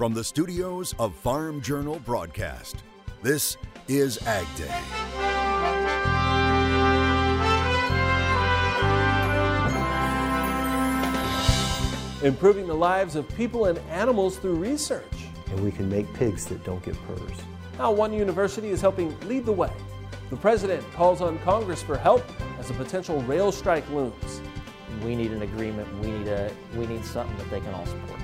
From the studios of Farm Journal Broadcast, this is Ag Day. Improving the lives of people and animals through research. And we can make pigs that don't get PRRS. How one university is helping lead the way. The president calls on Congress for help as a potential rail strike looms. We need an agreement. We need a we need something that they can all support.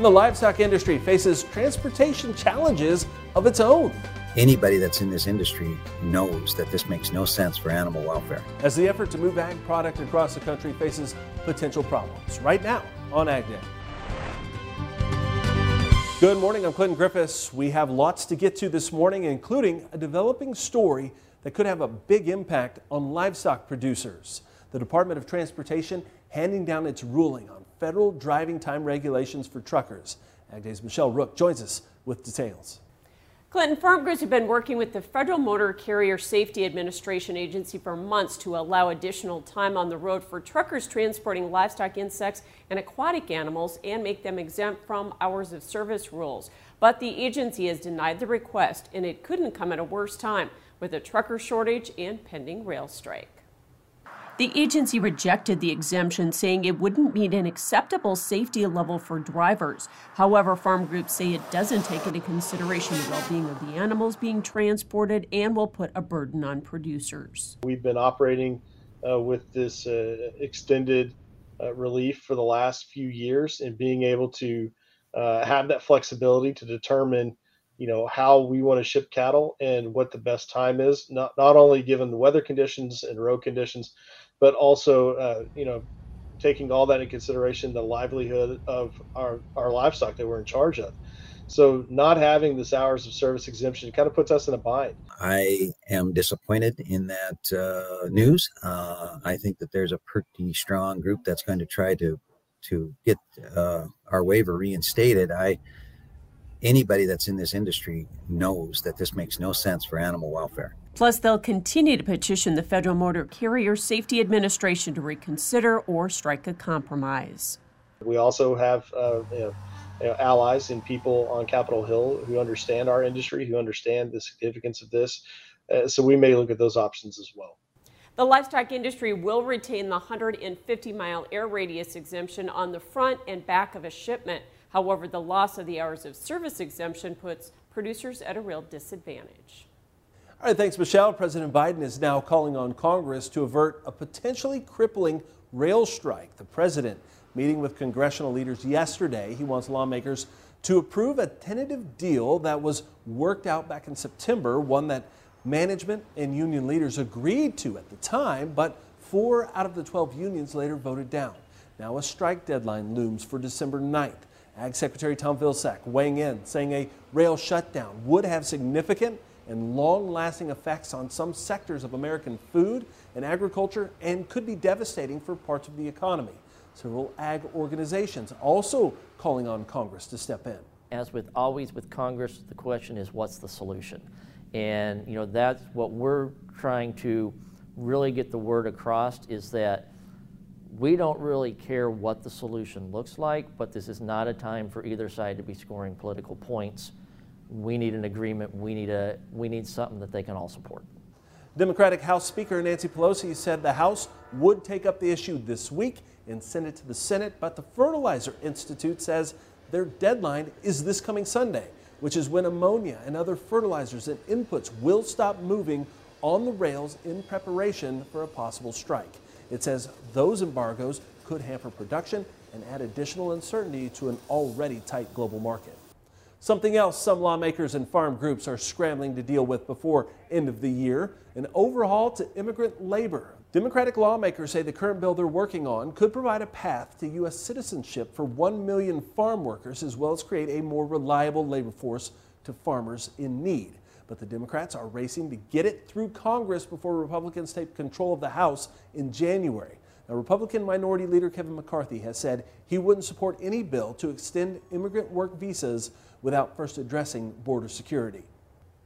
And the livestock industry faces transportation challenges of its own. Anybody that's in this industry knows that this makes no sense for animal welfare. As the effort to move ag product across the country faces potential problems. Right now on Ag Day. Good morning, I'm Clinton Griffiths. We have lots to get to this morning, including a developing story that could have a big impact on livestock producers. The Department of Transportation handing down its ruling on federal driving time regulations for truckers. Ag Day's Michelle Rook joins us with details. Clinton farm groups have been working with the Federal Motor Carrier Safety Administration agency for months to allow additional time on the road for truckers transporting livestock, insects, and aquatic animals and make them exempt from hours of service rules. But the agency has denied the request, and it couldn't come at a worse time with a trucker shortage and pending rail strike. The agency rejected the exemption, saying it wouldn't meet an acceptable safety level for drivers. However, farm groups say it doesn't take into consideration the well being of the animals being transported and will put a burden on producers. We've been operating uh, with this uh, extended uh, relief for the last few years and being able to uh, have that flexibility to determine you know how we want to ship cattle and what the best time is not not only given the weather conditions and road conditions but also uh, you know taking all that in consideration the livelihood of our our livestock that we're in charge of. So not having this hours of service exemption kind of puts us in a bind. I am disappointed in that uh, news. Uh, i think that there's a pretty strong group that's going to try to to get uh, our waiver reinstated. I anybody that's in this industry knows that this makes no sense for animal welfare. Plus, they'll continue to petition the Federal Motor Carrier Safety Administration to reconsider or strike a compromise. We also have uh, you know, you know, allies and people on Capitol Hill who understand our industry, who understand the significance of this. Uh, so we may look at those options as well. The livestock industry will retain the 150 mile air radius exemption on the front and back of a shipment. However, the loss of the hours of service exemption puts producers at a real disadvantage. All right, thanks, Michelle. President Biden is now calling on Congress to avert a potentially crippling rail strike. The president meeting with congressional leaders yesterday. He wants lawmakers to approve a tentative deal that was worked out back in September, one that management and union leaders agreed to at the time, but four out of the 12 unions later voted down. Now a strike deadline looms for December 9th. Ag Secretary Tom Vilsack weighing in, saying a rail shutdown would have significant and long lasting effects on some sectors of American food and agriculture and could be devastating for parts of the economy. Several ag organizations also calling on Congress to step in. As with always with Congress, the question is what's the solution? And you know that's what we're trying to really get the word across is that we don't really care what the solution looks like, but this is not a time for either side to be scoring political points. We need an agreement. We need, a, we need something that they can all support. Democratic House Speaker Nancy Pelosi said the House would take up the issue this week and send it to the Senate, but the Fertilizer Institute says their deadline is this coming Sunday, which is when ammonia and other fertilizers and inputs will stop moving on the rails in preparation for a possible strike. It says those embargoes could hamper production and add additional uncertainty to an already tight global market. Something else some lawmakers and farm groups are scrambling to deal with before end of the year, an overhaul to immigrant labor. Democratic lawmakers say the current bill they're working on could provide a path to U.S. citizenship for 1 million farm workers as well as create a more reliable labor force to farmers in need but the Democrats are racing to get it through Congress before Republicans take control of the House in January. Now, Republican Minority Leader Kevin McCarthy has said he wouldn't support any bill to extend immigrant work visas without first addressing border security.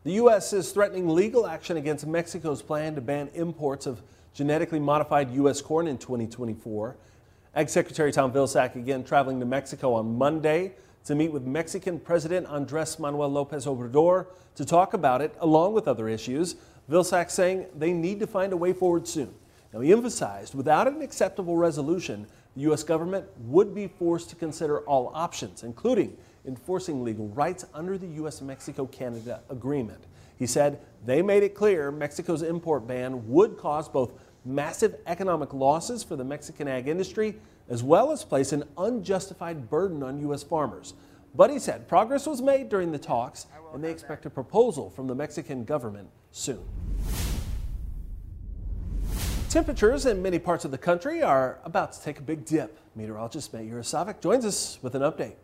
The U.S. is threatening legal action against Mexico's plan to ban imports of genetically modified U.S. corn in 2024. Ag Secretary Tom Vilsack again traveling to Mexico on Monday to meet with Mexican President Andres Manuel Lopez Obrador to talk about it, along with other issues. Vilsack saying they need to find a way forward soon. Now, he emphasized without an acceptable resolution, the U.S. government would be forced to consider all options, including enforcing legal rights under the U.S. Mexico Canada agreement. He said they made it clear Mexico's import ban would cause both massive economic losses for the Mexican ag industry as well as place an unjustified burden on U.S. farmers. But he said progress was made during the talks and they expect a proposal from the Mexican government soon. Temperatures in many parts of the country are about to take a big dip. Meteorologist Matt Yurosavik joins us with an update.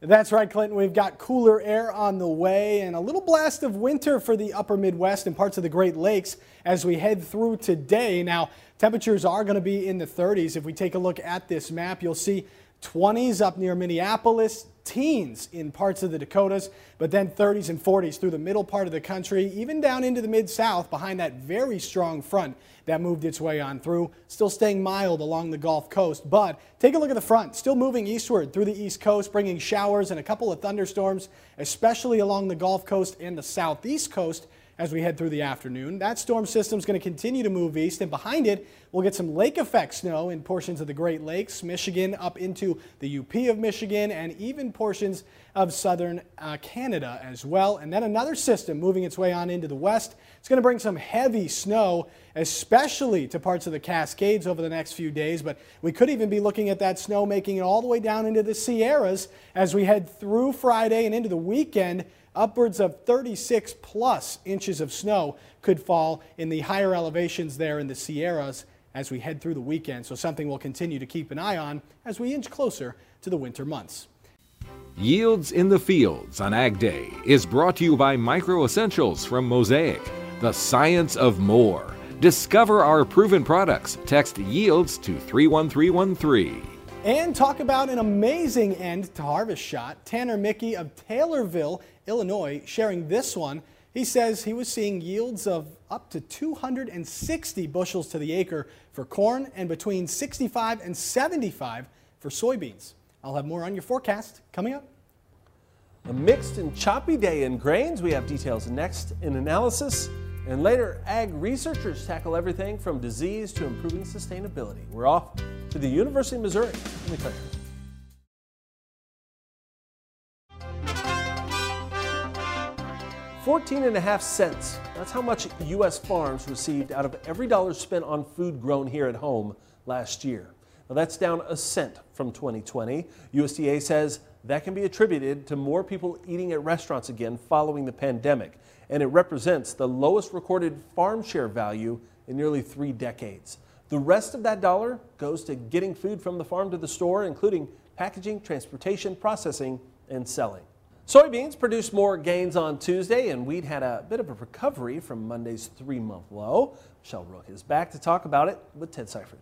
That's right, Clinton. We've got cooler air on the way and a little blast of winter for the upper Midwest and parts of the Great Lakes as we head through today. Now, temperatures are going to be in the 30s. If we take a look at this map, you'll see 20s up near Minneapolis, teens in parts of the Dakotas, but then 30s and 40s through the middle part of the country, even down into the mid-south behind that very strong front that moved its way on through. Still staying mild along the Gulf Coast, but take a look at the front. Still moving eastward through the East Coast, bringing showers and a couple of thunderstorms, especially along the Gulf Coast and the southeast coast as we head through the afternoon. That storm system is going to continue to move east, and behind it, we'll get some lake effect snow in portions of the Great Lakes, Michigan, up into the UP of Michigan, and even portions of southern uh, Canada as well. And then another system moving its way on into the west. It's going to bring some heavy snow, especially to parts of the Cascades over the next few days. But we could even be looking at that snow making it all the way down into the Sierras as we head through Friday and into the weekend upwards of 36 plus inches of snow could fall in the higher elevations there in the Sierras as we head through the weekend. So something we'll continue to keep an eye on as we inch closer to the winter months. Yields in the Fields on Ag Day is brought to you by Micro Essentials from Mosaic, the science of more. Discover our proven products. Text yields to 31313. And talk about an amazing end to Harvest Shot. Tanner Mickey of Taylorville Illinois, sharing this one. He says he was seeing yields of up to 260 bushels to the acre for corn and between 65 and 75 for soybeans. I'll have more on your forecast coming up. A mixed and choppy day in grains. We have details next in analysis. And later, ag researchers tackle everything from disease to improving sustainability. We're off to the University of Missouri in the country. 14 and a half cents. That's how much U.S. farms received out of every dollar spent on food grown here at home last year. Now that's down a cent from 2020. USDA says that can be attributed to more people eating at restaurants again following the pandemic, and it represents the lowest recorded farm share value in nearly three decades. The rest of that dollar goes to getting food from the farm to the store, including packaging, transportation, processing, and selling. Soybeans produced more gains on Tuesday, and wheat had a bit of a recovery from Monday's three month low. Michelle Rook is back to talk about it with Ted Seifert.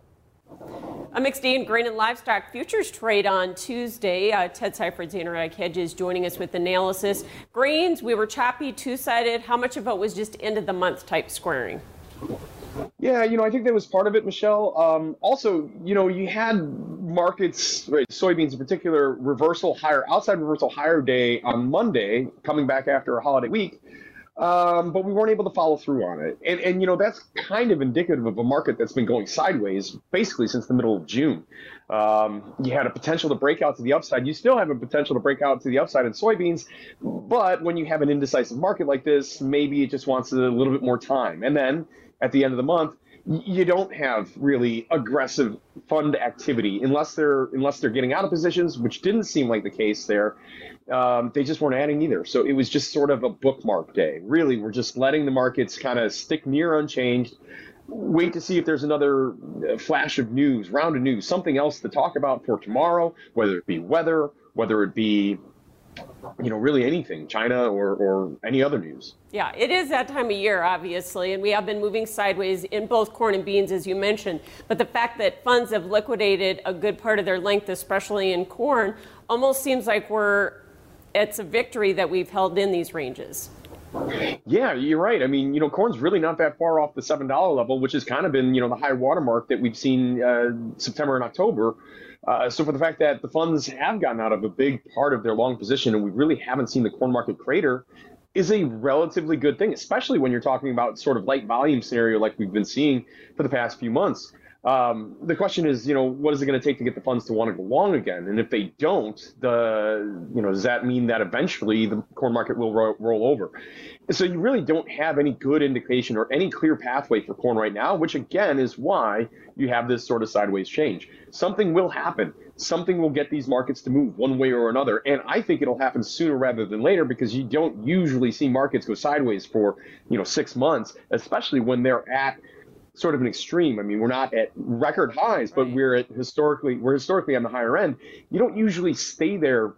A mixed day in grain and livestock futures trade on Tuesday. Uh, Ted Seifert, Ag Hedges, joining us with analysis. Grains, we were choppy, two sided. How much of it was just end of the month type squaring? Yeah, you know, I think that was part of it, Michelle. Um, also, you know, you had markets, right, soybeans in particular, reversal higher, outside reversal higher day on Monday, coming back after a holiday week. Um, but we weren't able to follow through on it. And, and, you know, that's kind of indicative of a market that's been going sideways basically since the middle of June. Um, you had a potential to break out to the upside. You still have a potential to break out to the upside in soybeans. But when you have an indecisive market like this, maybe it just wants a little bit more time. And then at the end of the month, you don't have really aggressive fund activity unless they're unless they're getting out of positions, which didn't seem like the case there. Um, they just weren't adding either. So it was just sort of a bookmark day. Really, we're just letting the markets kind of stick near unchanged. Wait to see if there's another uh, flash of news, round of news, something else to talk about for tomorrow, whether it be weather, whether it be you know, really anything, China or, or any other news. Yeah, it is that time of year, obviously, and we have been moving sideways in both corn and beans, as you mentioned. But the fact that funds have liquidated a good part of their length, especially in corn, almost seems like we're it's a victory that we've held in these ranges. Yeah, you're right. I mean, you know, corn's really not that far off the seven dollar level, which has kind of been, you know, the high watermark that we've seen uh, September and October. Uh, so for the fact that the funds have gotten out of a big part of their long position and we really haven't seen the corn market crater is a relatively good thing, especially when you're talking about sort of light volume scenario like we've been seeing for the past few months. Um, the question is, you know, what is it going to take to get the funds to want to go long again? And if they don't, the, you know, does that mean that eventually the corn market will ro- roll over? so you really don't have any good indication or any clear pathway for corn right now, which again is why you have this sort of sideways change. Something will happen. Something will get these markets to move one way or another. And I think it'll happen sooner rather than later because you don't usually see markets go sideways for, you know, six months, especially when they're at sort of an extreme. I mean, we're not at record highs, but we're at historically we're historically on the higher end. You don't usually stay there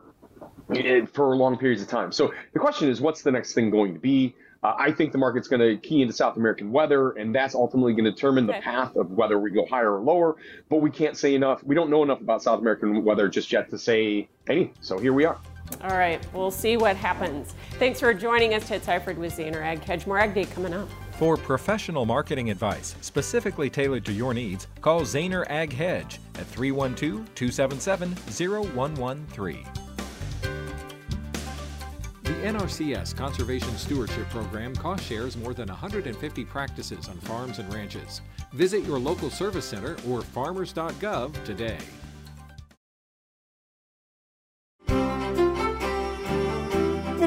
for long periods of time. So the question is, what's the next thing going to be? Uh, I think the market's going to key into South American weather, and that's ultimately going to determine the path of whether we go higher or lower. But we can't say enough. We don't know enough about South American weather just yet to say anything. So here we are. All right, we'll see what happens. Thanks for joining us. Ted Seifert with Zaner Ag Hedge. More Ag Day coming up. For professional marketing advice specifically tailored to your needs, call Zaner Ag Hedge at 312 277 0113. The NRCS Conservation Stewardship Program cost shares more than 150 practices on farms and ranches. Visit your local service center or farmers.gov today.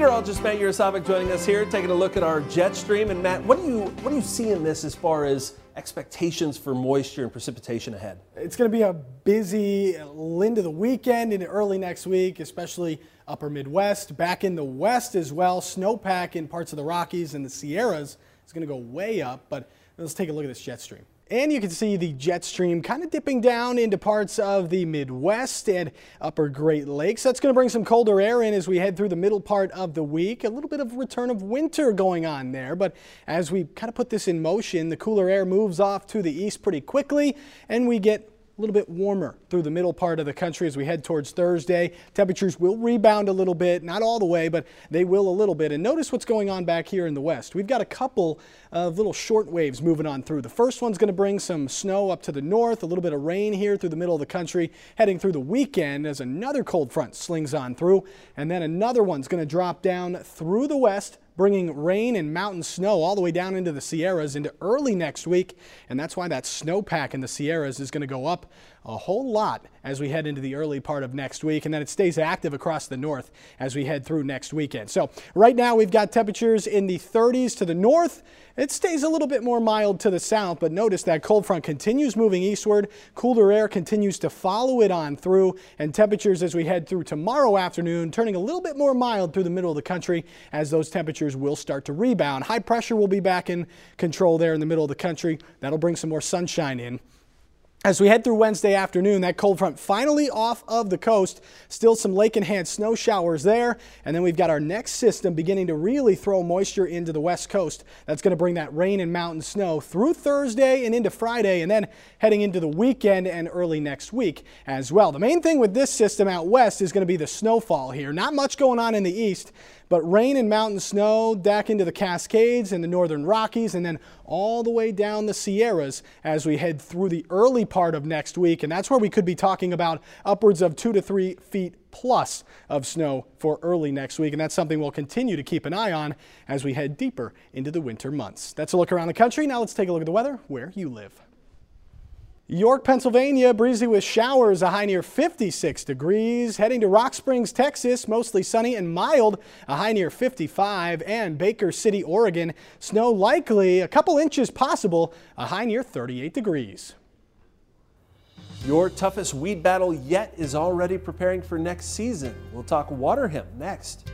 Meteorologist Matt Yurosavik joining us here, taking a look at our jet stream. And Matt, what do you what do you see in this as far as expectations for moisture and precipitation ahead? It's going to be a busy end of the weekend and early next week, especially upper Midwest. Back in the west as well, snowpack in parts of the Rockies and the Sierras is going to go way up. But let's take a look at this jet stream. And you can see the jet stream kind of dipping down into parts of the Midwest and upper Great Lakes. That's going to bring some colder air in as we head through the middle part of the week. A little bit of return of winter going on there. But as we kind of put this in motion, the cooler air moves off to the east pretty quickly and we get a little bit warmer through the middle part of the country as we head towards Thursday. Temperatures will rebound a little bit, not all the way, but they will a little bit. And notice what's going on back here in the west. We've got a couple of little short waves moving on through. The first one's going to bring some snow up to the north, a little bit of rain here through the middle of the country, heading through the weekend as another cold front slings on through. And then another one's going to drop down through the west bringing rain and mountain snow all the way down into the Sierras into early next week. And that's why that snowpack in the Sierras is going to go up a whole lot as we head into the early part of next week. And then it stays active across the north as we head through next weekend. So right now we've got temperatures in the 30s to the north. It stays a little bit more mild to the south, but notice that cold front continues moving eastward. Cooler air continues to follow it on through, and temperatures as we head through tomorrow afternoon turning a little bit more mild through the middle of the country as those temperatures will start to rebound. High pressure will be back in control there in the middle of the country. That'll bring some more sunshine in. As we head through Wednesday afternoon, that cold front finally off of the coast. Still some lake enhanced snow showers there. And then we've got our next system beginning to really throw moisture into the west coast. That's going to bring that rain and mountain snow through Thursday and into Friday, and then heading into the weekend and early next week as well. The main thing with this system out west is going to be the snowfall here. Not much going on in the east, but rain and mountain snow back into the Cascades and the northern Rockies, and then all the way down the Sierras as we head through the early part of next week. And that's where we could be talking about upwards of two to three feet plus of snow for early next week. And that's something we'll continue to keep an eye on as we head deeper into the winter months. That's a look around the country. Now let's take a look at the weather where you live. York, Pennsylvania, breezy with showers, a high near 56 degrees. Heading to Rock Springs, Texas, mostly sunny and mild, a high near 55. And Baker City, Oregon, snow likely, a couple inches possible, a high near 38 degrees. Your toughest weed battle yet is already preparing for next season. We'll talk water hemp next.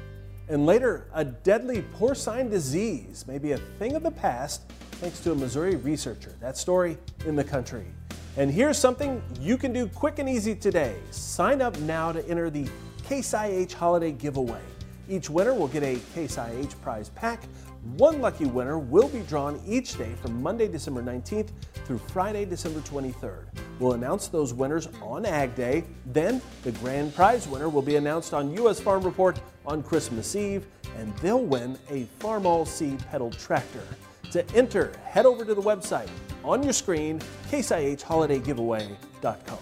And later, a deadly porcine disease may be a thing of the past thanks to a Missouri researcher. That story in the country. And here's something you can do quick and easy today. Sign up now to enter the Case IH Holiday Giveaway. Each winner will get a Case IH prize pack. One lucky winner will be drawn each day from Monday, December 19th through Friday, December 23rd. We'll announce those winners on Ag Day. Then the grand prize winner will be announced on U.S. Farm Report on Christmas Eve, and they'll win a Farmall C pedal tractor. To enter, head over to the website on your screen, caseihholidaygiveaway.com.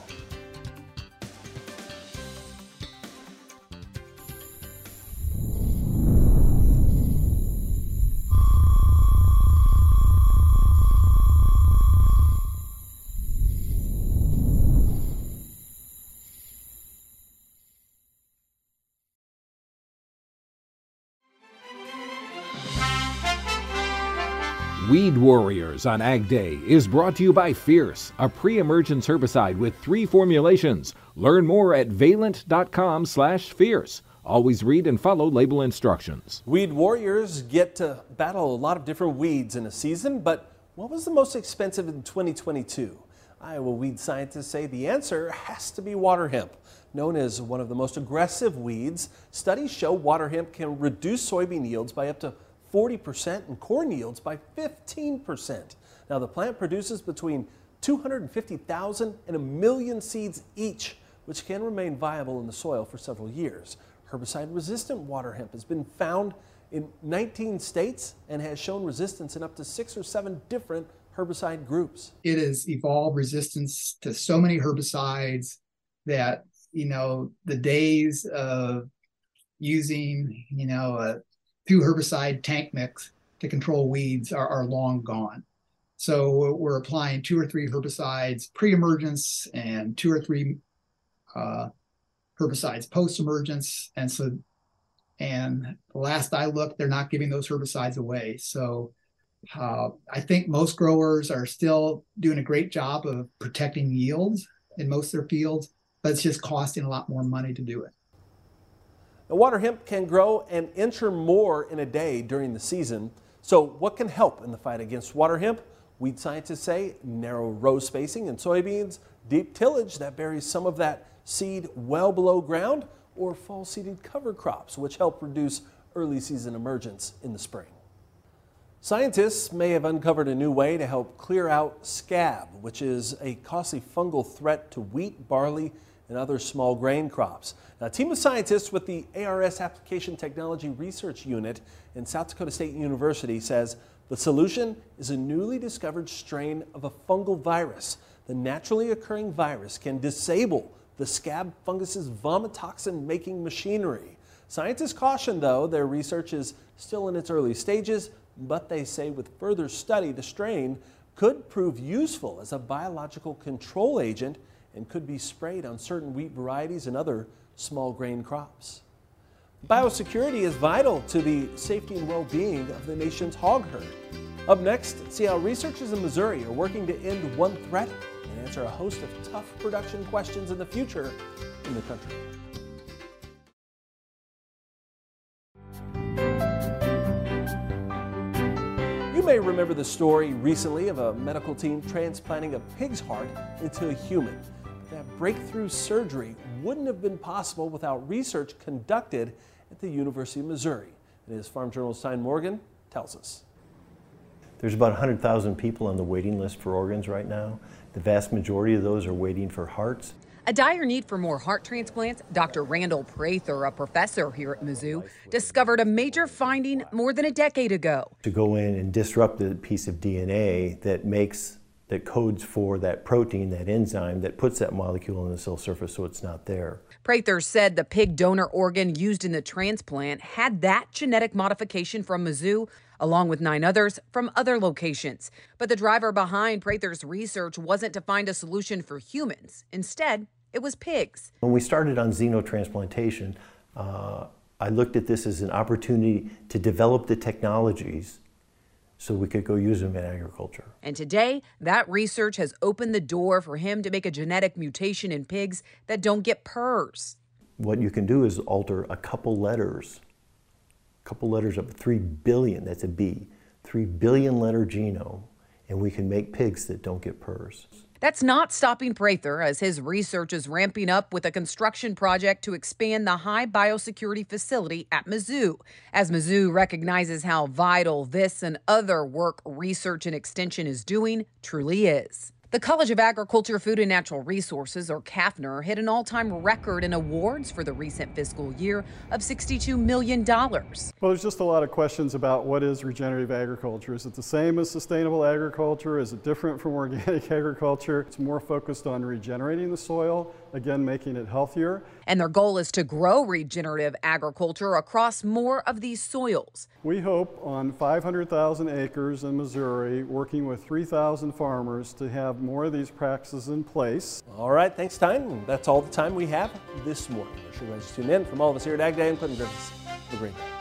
Weed Warriors on Ag Day is brought to you by Fierce, a pre-emergence herbicide with three formulations. Learn more at valent.com slash fierce. Always read and follow label instructions. Weed Warriors get to battle a lot of different weeds in a season, but what was the most expensive in 2022? Iowa weed scientists say the answer has to be water hemp. Known as one of the most aggressive weeds, studies show water hemp can reduce soybean yields by up to 40% and corn yields by 15%. Now, the plant produces between 250,000 and a million seeds each, which can remain viable in the soil for several years. Herbicide resistant water hemp has been found in 19 states and has shown resistance in up to six or seven different herbicide groups. It has evolved resistance to so many herbicides that, you know, the days of using, you know, a two herbicide tank mix to control weeds are, are long gone. So we're applying two or three herbicides pre-emergence and two or three uh, herbicides post-emergence. And so, and the last I looked, they're not giving those herbicides away. So uh, I think most growers are still doing a great job of protecting yields in most of their fields, but it's just costing a lot more money to do it. The water hemp can grow an inch or more in a day during the season. So what can help in the fight against water hemp? Weed scientists say narrow row spacing in soybeans, deep tillage that buries some of that seed well below ground, or fall seeded cover crops, which help reduce early season emergence in the spring. Scientists may have uncovered a new way to help clear out scab, which is a costly fungal threat to wheat, barley, and other small grain crops. Now, a team of scientists with the ARS Application Technology Research Unit in South Dakota State University says the solution is a newly discovered strain of a fungal virus. The naturally occurring virus can disable the scab fungus's vomitoxin making machinery. Scientists caution, though, their research is still in its early stages, but they say with further study, the strain could prove useful as a biological control agent and could be sprayed on certain wheat varieties and other small grain crops. Biosecurity is vital to the safety and well-being of the nation's hog herd. Up next, see how researchers in Missouri are working to end one threat and answer a host of tough production questions in the future in the country. You may remember the story recently of a medical team transplanting a pig's heart into a human. That breakthrough surgery wouldn't have been possible without research conducted at the University of Missouri. And as Farm Journal's Tyne Morgan tells us. There's about 100,000 people on the waiting list for organs right now. The vast majority of those are waiting for hearts. A dire need for more heart transplants, Dr. Randall Prather, a professor here at Mizzou, discovered a major finding more than a decade ago. To go in and disrupt the piece of DNA that makes that codes for that protein, that enzyme that puts that molecule on the cell surface so it's not there. Prather said the pig donor organ used in the transplant had that genetic modification from Mizzou, along with nine others from other locations. But the driver behind Prather's research wasn't to find a solution for humans. Instead, it was pigs. When we started on xenotransplantation, uh, I looked at this as an opportunity to develop the technologies so we could go use them in agriculture. And today, that research has opened the door for him to make a genetic mutation in pigs that don't get PRRS. What you can do is alter a couple letters, a couple letters of 3 billion, that's a B, 3 billion letter genome, and we can make pigs that don't get PRRS. That's not stopping Prather as his research is ramping up with a construction project to expand the high biosecurity facility at Mizzou. As Mizzou recognizes how vital this and other work research and extension is doing truly is. The College of Agriculture, Food and Natural Resources, or CAFNR, hit an all time record in awards for the recent fiscal year of $62 million. Well, there's just a lot of questions about what is regenerative agriculture. Is it the same as sustainable agriculture? Is it different from organic agriculture? It's more focused on regenerating the soil, again, making it healthier. And their goal is to grow regenerative agriculture across more of these soils. We hope on 500,000 acres in Missouri, working with 3,000 farmers, to have more of these practices in place. All right, thanks, Tyne. That's all the time we have this morning. Be sure you guys tune in from all of us here at Ag Day and Clinton Griffiths. Have a great day.